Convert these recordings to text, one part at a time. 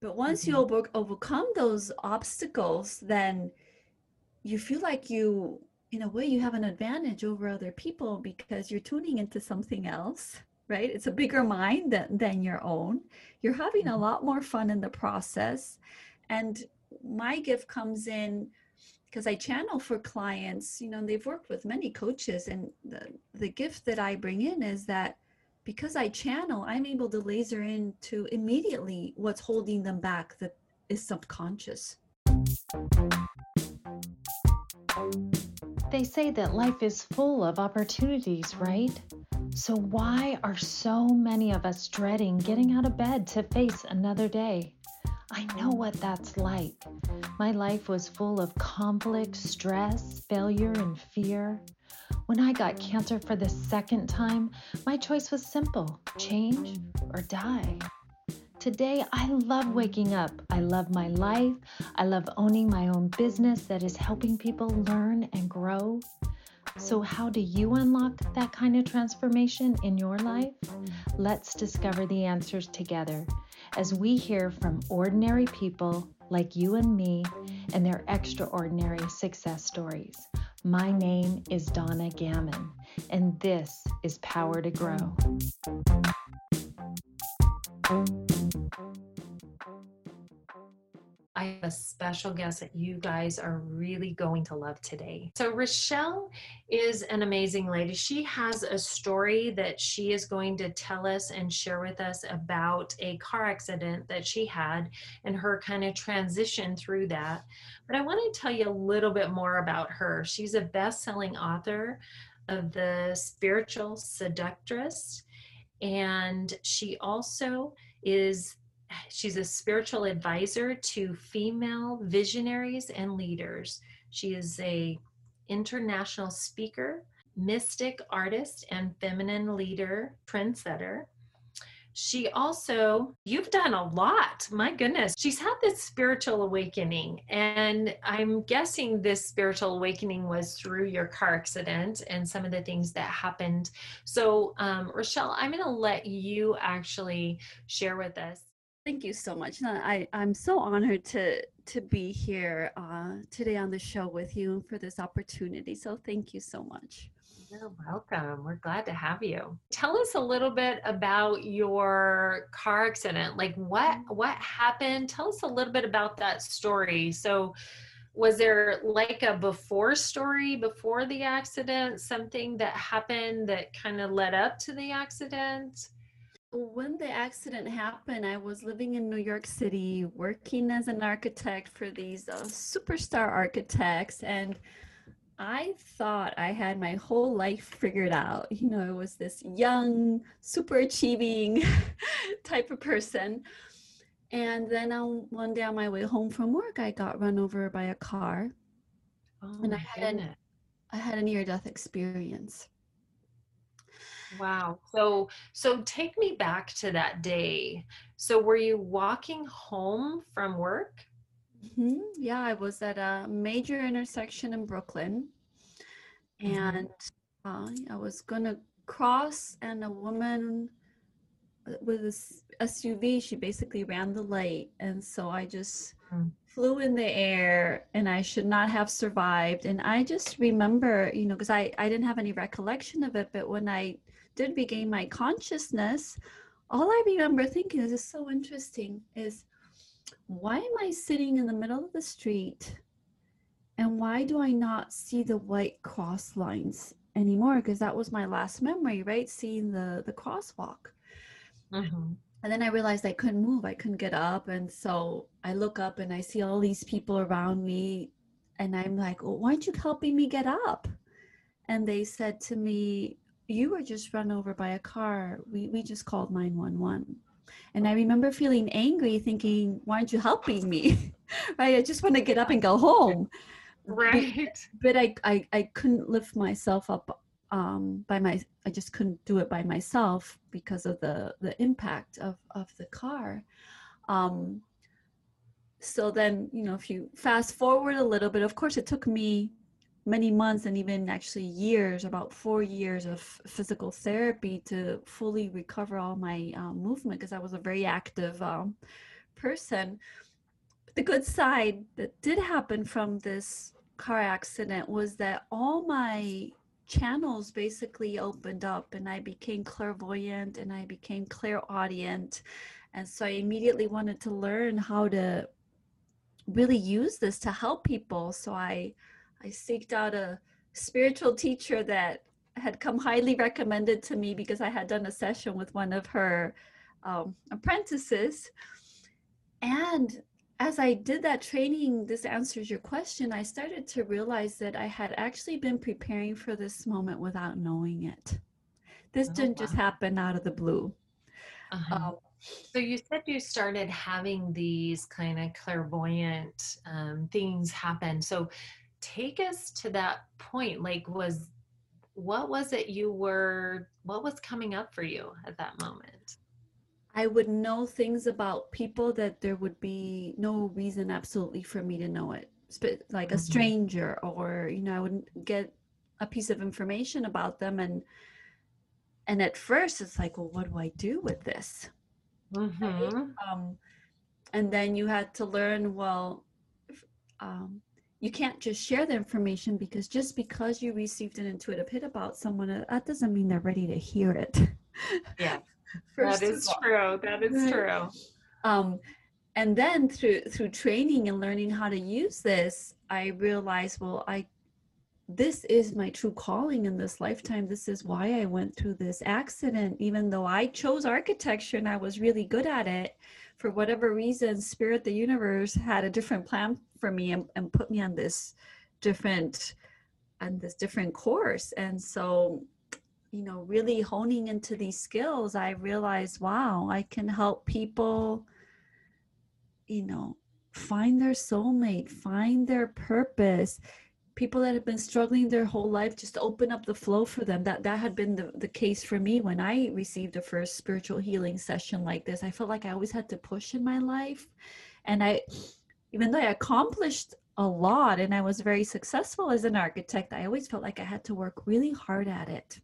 But once mm-hmm. you over, overcome those obstacles, then you feel like you, in a way, you have an advantage over other people because you're tuning into something else, right? It's a bigger mind than, than your own. You're having a mm-hmm. lot more fun in the process. And my gift comes in because I channel for clients, you know, they've worked with many coaches, and the, the gift that I bring in is that because I channel, I'm able to laser into immediately what's holding them back that is subconscious. They say that life is full of opportunities, right? So, why are so many of us dreading getting out of bed to face another day? I know what that's like. My life was full of conflict, stress, failure, and fear. When I got cancer for the second time, my choice was simple change or die. Today, I love waking up. I love my life. I love owning my own business that is helping people learn and grow. So, how do you unlock that kind of transformation in your life? Let's discover the answers together as we hear from ordinary people like you and me and their extraordinary success stories. My name is Donna Gammon, and this is Power to Grow. I have a special guest that you guys are really going to love today. So, Rochelle is an amazing lady. She has a story that she is going to tell us and share with us about a car accident that she had and her kind of transition through that. But I want to tell you a little bit more about her. She's a best selling author of The Spiritual Seductress, and she also is she's a spiritual advisor to female visionaries and leaders. She is a international speaker, mystic artist, and feminine leader, trendsetter. She also, you've done a lot. My goodness. She's had this spiritual awakening. And I'm guessing this spiritual awakening was through your car accident and some of the things that happened. So, um, Rochelle, I'm going to let you actually share with us Thank you so much. I, I'm so honored to to be here uh, today on the show with you and for this opportunity. So thank you so much. You're welcome. We're glad to have you. Tell us a little bit about your car accident. Like what mm-hmm. what happened? Tell us a little bit about that story. So was there like a before story before the accident, something that happened that kind of led up to the accident? When the accident happened, I was living in New York City, working as an architect for these uh, superstar architects, and I thought I had my whole life figured out. You know, I was this young, super achieving type of person. And then on, one day on my way home from work, I got run over by a car, oh, and I had an, I had a near death experience. Wow. So so take me back to that day. So were you walking home from work? Mm-hmm. Yeah, I was at a major intersection in Brooklyn, mm-hmm. and uh, I was gonna cross, and a woman uh, with a SUV, she basically ran the light, and so I just mm. Flew in the air, and I should not have survived. And I just remember, you know, because I I didn't have any recollection of it, but when I did regain my consciousness, all I remember thinking is so interesting is why am I sitting in the middle of the street and why do I not see the white cross lines anymore? Because that was my last memory, right? Seeing the the crosswalk. Mm-hmm. And then I realized I couldn't move. I couldn't get up. And so I look up and I see all these people around me. And I'm like, well, why aren't you helping me get up? And they said to me, you were just run over by a car. We, we just called 911. And I remember feeling angry, thinking, why aren't you helping me? right? I just want to get up and go home. Right. But, but I, I, I couldn't lift myself up um, by my, I just couldn't do it by myself because of the, the impact of, of the car. Um, so then, you know, if you fast forward a little bit, of course, it took me many months and even actually years, about four years of physical therapy to fully recover all my um, movement because I was a very active um, person. The good side that did happen from this car accident was that all my channels basically opened up and I became clairvoyant and I became clairaudient. And so I immediately wanted to learn how to really use this to help people. So I I seeked out a spiritual teacher that had come highly recommended to me because I had done a session with one of her um, apprentices. And as I did that training, this answers your question. I started to realize that I had actually been preparing for this moment without knowing it. This Oh, didn't just happen out of the blue. Uh-huh. Um, So you said you started having these kind of clairvoyant um, things happen. So take us to that point. Like, was what was it you were? What was coming up for you at that moment? I would know things about people that there would be no reason absolutely for me to know it. Like a Mhm. stranger, or you know, I would get a piece of information about them, and and at first it's like, well, what do I do with this? Mm-hmm. Um, and then you had to learn, well, um, you can't just share the information because just because you received an intuitive hit about someone, uh, that doesn't mean they're ready to hear it. Yeah, First that of true. That is true. um, and then through through training and learning how to use this i realized well i this is my true calling in this lifetime. This is why i went through this accident. Even though i chose architecture and i was really good at it for whatever reason spirit the universe had a different plan for me and, and put me on this different on this different course. And so you know really honing into these skills i realized wow i can help people you know find their soulmate find their purpose. People that have been struggling their whole life just open up the flow for them. That that had been the, the case for me when i received a first spiritual healing session like this. I felt like i always had to push in my life. And i even though i accomplished a lot and i was very successful as an architect i always felt like i had to work really hard at it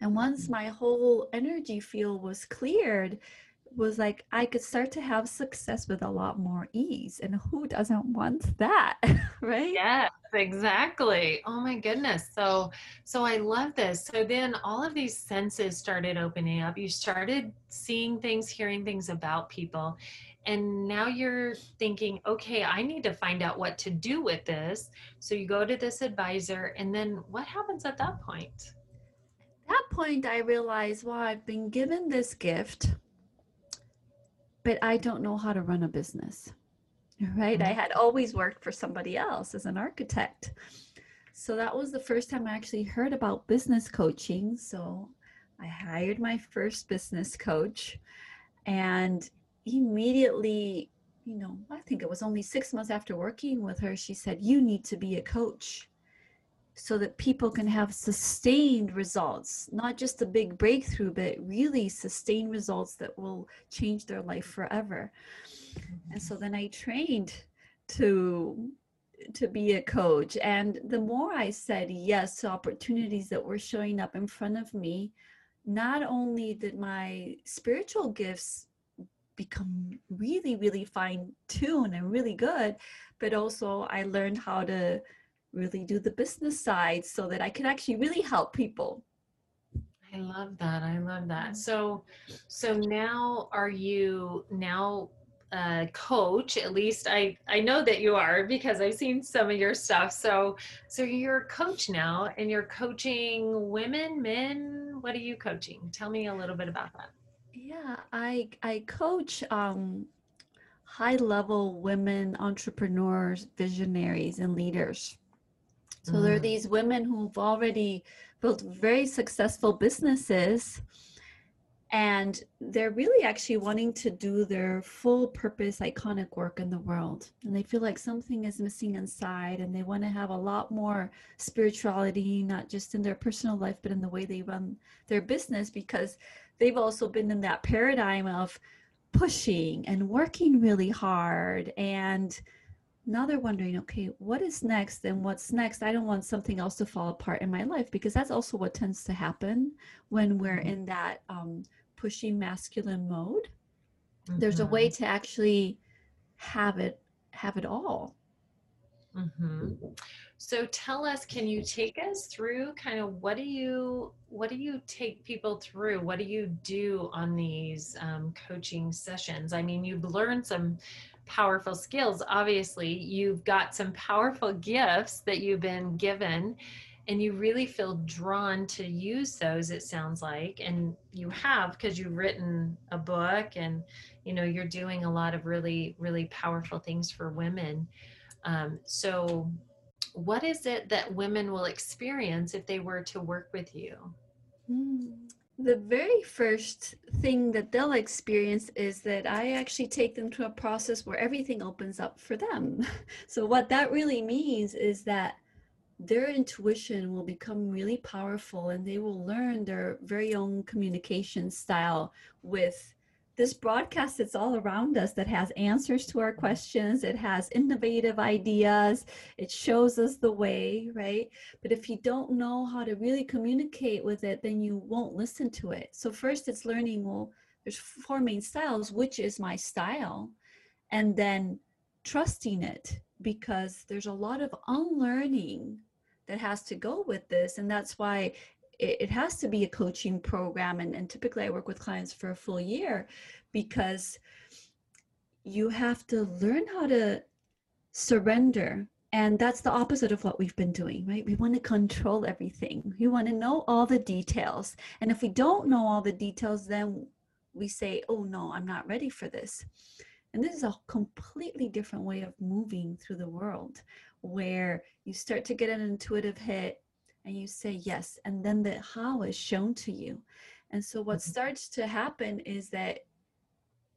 and once my whole energy field was cleared was like I could start to have success with a lot more ease. And who doesn't want that? right? Yes, exactly. Oh my goodness. So so I love this. So then all of these senses started opening up. You started seeing things, hearing things about people. And now you're thinking, okay, I need to find out what to do with this. So you go to this advisor and then what happens at that point? At that point I realized, well, I've been given this gift, but I don't know how to run a business. Right? I Mhm. had always worked for somebody else as an architect. So that was the first time I actually heard about business coaching. So I hired my first business coach and immediately, you know, I think it was only six months after working with her, she said, You need to be a coach so that people can have sustained results, not just a big breakthrough, but really sustained results that will change their life forever. And so then I trained to to be a coach and the more I said yes to opportunities that were showing up in front of me, not only did my spiritual gifts become really really fine tuned and really good, but also I learned how to really do the business side so that I can actually really help people. I love that. I love that. So so now are you now a coach? At least I I know that you are because I've seen some of your stuff. So so you're a coach now and you're coaching women, men. What are you coaching? Tell me a little bit about that. Yeah, I I coach um high level women entrepreneurs, visionaries and leaders. So there are Mm. these women who've already built very successful businesses and they're really actually wanting to do their full purpose iconic work in the world and they feel like something is missing inside and they want to have a lot more spirituality not just in their personal life but in the way they run their business because they've also been in that paradigm of pushing and working really hard and now they're wondering okay what is next and what's next i don't want something else to fall apart in my life because that's also what tends to happen when we're Mhm. in that um, pushy masculine mode there's a way Mhm. to actually have it have it all Mhm. So tell us, can you take us through kind of what do you what do you take people through? What do you do on these um, coaching sessions? I mean, you've learned some powerful skills. Obviously, you've got some powerful gifts that you've been given, and you really feel drawn to use those. It sounds like, and you have because you've written a book, and you know you're doing a lot of really really powerful things for women. Um, so, what is it that women will experience if they were to work with you? Mm. The very first thing that they'll experience is that I actually take them to a process where everything opens up for them. So, what that really means is that their intuition will become really powerful and they will learn their very own communication style with this broadcast that's all around us that has answers to our questions it has innovative ideas it shows us the way right? But if you don't know how to really communicate with it then you won't listen to it. So first it's learning well there's four main styles which is my style and then trusting it because there's a lot of unlearning that has to go with this and that's why it, it has to be a coaching program and, and typically i work with clients for a full year because you have to learn how to surrender and that's the opposite of what we've been doing right? We want to control everything. We want to know all the details and if we don't know all the details then we say oh no i'm not ready for this. And this is a completely different way of moving through the world where you start to get an intuitive hit and you say yes and then the how is shown to you and so what Mhm. starts to happen is that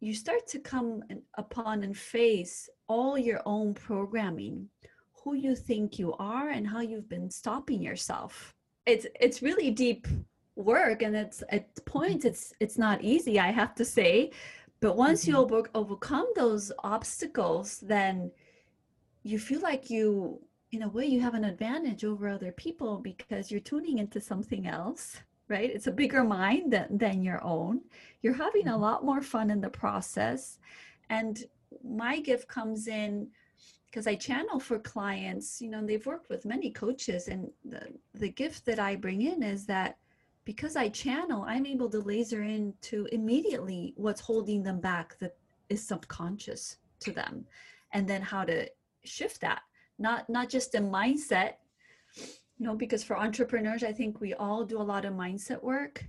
you start to come upon and face all your own programming who you think you are and how you've been stopping yourself it's it's really deep work and it's at points it's it's not easy i have to say but once you Mhm. over, overcome those obstacles then you feel like you in a way you have an advantage over other people because you're tuning into something else right? It's a bigger mind than, than your own. You're having a Mhm. lot more fun in the process. And my gift comes in because i channel for clients you know they've worked with many coaches and the, the gift that i bring in is that because i channel i'm able to laser into immediately what's holding them back that is subconscious to them and then how to shift that not not just a mindset you know because for entrepreneurs i think we all do a lot of mindset work.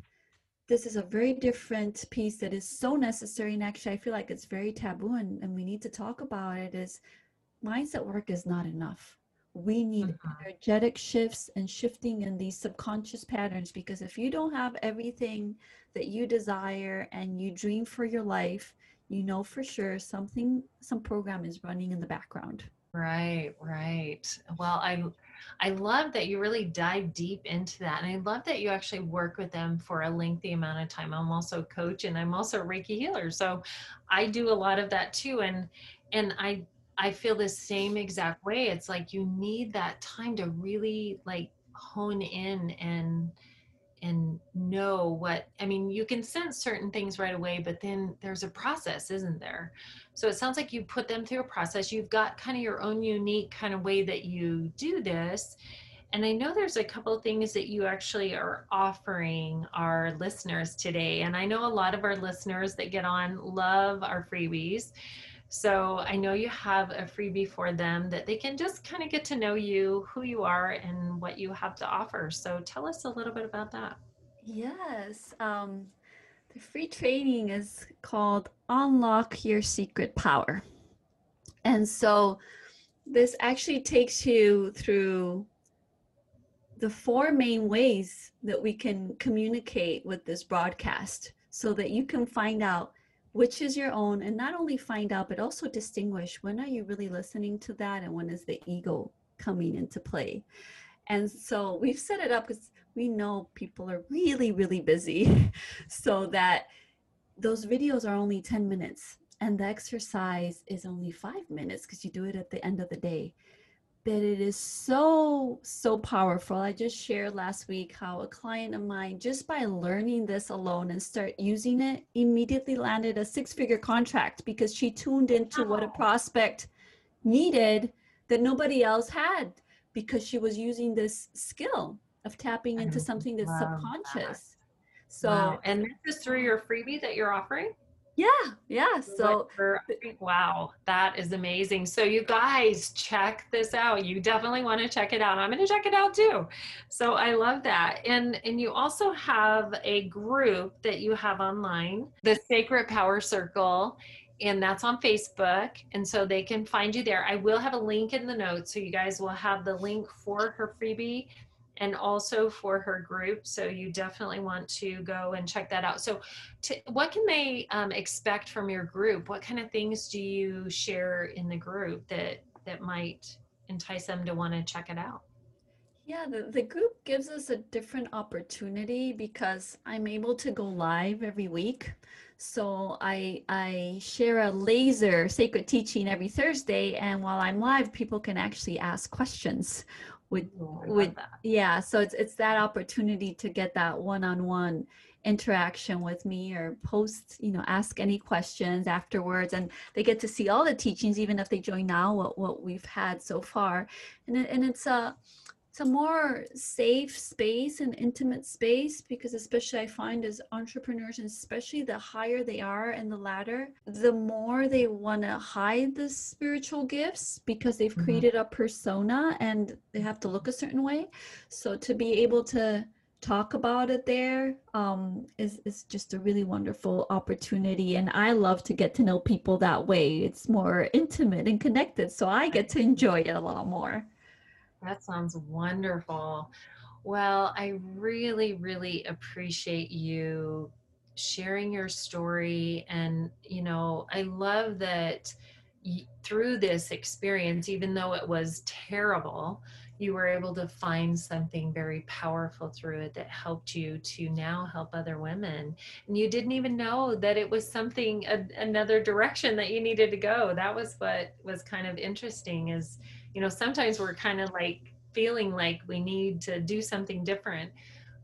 This is a very different piece that is so necessary and actually i feel like it's very taboo and, and we need to talk about it is mindset work is not enough. We need Mhm. energetic shifts and shifting in these subconscious patterns because if you don't have everything that you desire and you dream for your life you know for sure something some program is running in the background Right, right. Well, I I love that you really dive deep into that. And I love that you actually work with them for a lengthy amount of time. I'm also a coach and I'm also a Reiki healer. So I do a lot of that too. And and I I feel the same exact way. It's like you need that time to really like hone in and and know what I mean, you can sense certain things right away, but then there's a process, isn't there? So it sounds like you put them through a process. You've got kind of your own unique kind of way that you do this. And I know there's a couple of things that you actually are offering our listeners today. And I know a lot of our listeners that get on love our freebies. So I know you have a freebie for them that they can just kind of get to know you, who you are, and what you have to offer. So tell us a little bit about that. Yes. Um, the free training is called Unlock Your Secret Power. And so this actually takes you through the four main ways that we can communicate with this broadcast so that you can find out which is your own and not only find out but also distinguish when are you really listening to that and when is the ego coming into play. And so we've set it up because we know people are really really busy so that those videos are only 10 minutes and the exercise is only five minutes because you do it at the end of the day but it is so so powerful. I just shared last week how a client of mine just by learning this alone and start using it immediately landed a six figure contract because she tuned into what a prospect needed that nobody else had because she was using this skill of tapping into something that's subconscious. So wow. and this is through your freebie that you're offering yeah, yeah. So wow, that is amazing. So you guys check this out. You definitely want to check it out. I'm going to check it out too. So I love that. And and you also have a group that you have online, the Sacred Power Circle and that's on Facebook. And so they can find you there. I will have a link in the notes. So you guys will have the link for her freebie and also for her group. So you definitely want to go and check that out. So, to, what can they um, expect from your group? What kind of things do you share in the group that that might entice them to want to check it out? Yeah, the, the group gives us a different opportunity because I'm able to go live every week. So I I share a laser sacred teaching every Thursday, and while I'm live, people can actually ask questions would oh, would yeah so it's it's that opportunity to get that one-on-one interaction with me or post you know ask any questions afterwards and they get to see all the teachings even if they join now what, what we've had so far. And, it, and it's a it's a more safe space and intimate space because especially i find as entrepreneurs and especially the higher they are in the ladder the more they want to hide the spiritual gifts because they've mm-hmm. created a persona and they have to look a certain way. So to be able to talk about it there um, is is just a really wonderful opportunity. And i love to get to know people that way. It's more intimate and connected so i get to enjoy it a lot more that sounds wonderful. Well, I really, really appreciate you sharing your story. And, you know, I love that through this experience, even though it was terrible, you were able to find something very powerful through it that helped you to now help other women. And you didn't even know that it was something, a, another direction that you needed to go. That was what was kind of interesting is you know sometimes we're kind of like feeling like we need to do something different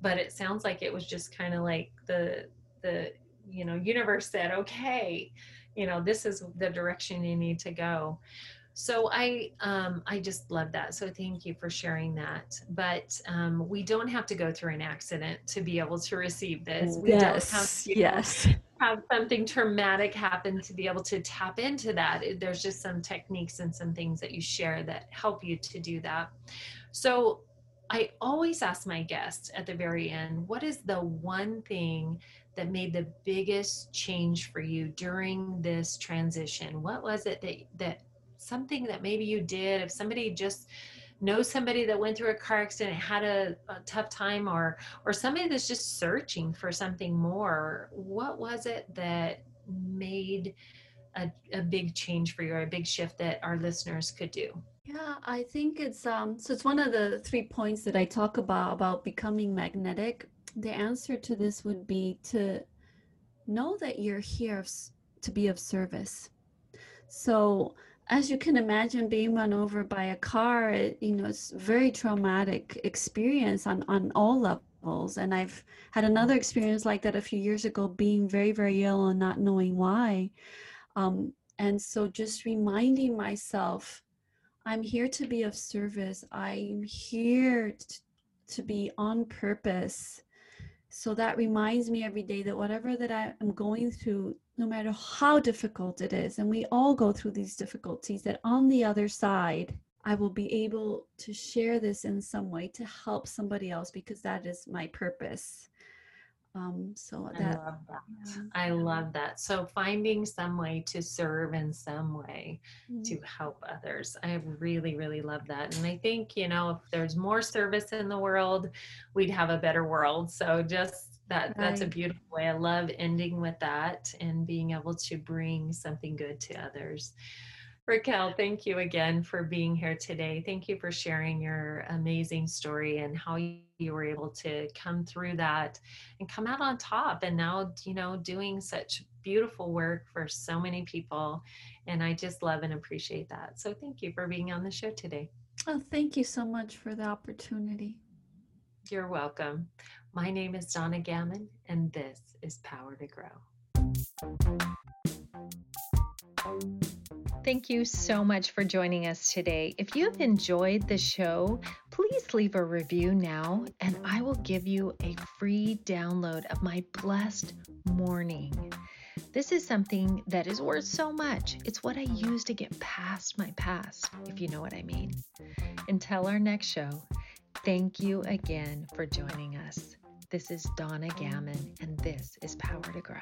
but it sounds like it was just kind of like the the you know universe said okay you know this is the direction you need to go. So i um, i just love that. So thank you for sharing that. But um, we don't have to go through an accident to be able to receive this. We yes. don't have to yes have something traumatic happen to be able to tap into that. There's just some techniques and some things that you share that help you to do that. So I always ask my guests at the very end, what is the one thing that made the biggest change for you during this transition? What was it that that something that maybe you did if somebody just know somebody that went through a car accident had a, a, tough time or or somebody that's just searching for something more what was it that made a, a big change for you or a big shift that our listeners could do? Yeah i think it's um so it's one of the three points that i talk about about becoming magnetic. The answer to this would be to know that you're here to be of service. So as you can imagine being run over by a car you know it's very traumatic experience on on all levels. And i've had another experience like that a few years ago being very very ill and not knowing why. Um, and so just reminding myself i'm here to be of service. I'm here to, to be on purpose. So that reminds me every day that whatever that I am going through, no matter how difficult it is, and we all go through these difficulties, that on the other side, I will be able to share this in some way to help somebody else because that is my purpose. Um, so that, I love that. Yeah. I love that. So finding some way to serve in some way mm-hmm. to help others. I really, really love that. And I think, you know, if there's more service in the world, we'd have a better world. So just that right. that's a beautiful way. I love ending with that and being able to bring something good to others. Raquel, thank you again for being here today. Thank you for sharing your amazing story and how you were able to come through that and come out on top and now, you know, doing such beautiful work for so many people. And I just love and appreciate that. So thank you for being on the show today. Oh, thank you so much for the opportunity. You're welcome. My name is Donna Gammon, and this is Power to Grow. Thank you so much for joining us today. If you've enjoyed the show, please leave a review now, and I will give you a free download of my blessed morning. This is something that is worth so much. It's what I use to get past my past, if you know what I mean. Until our next show, thank you again for joining us. This is Donna Gammon, and this is Power to Grow.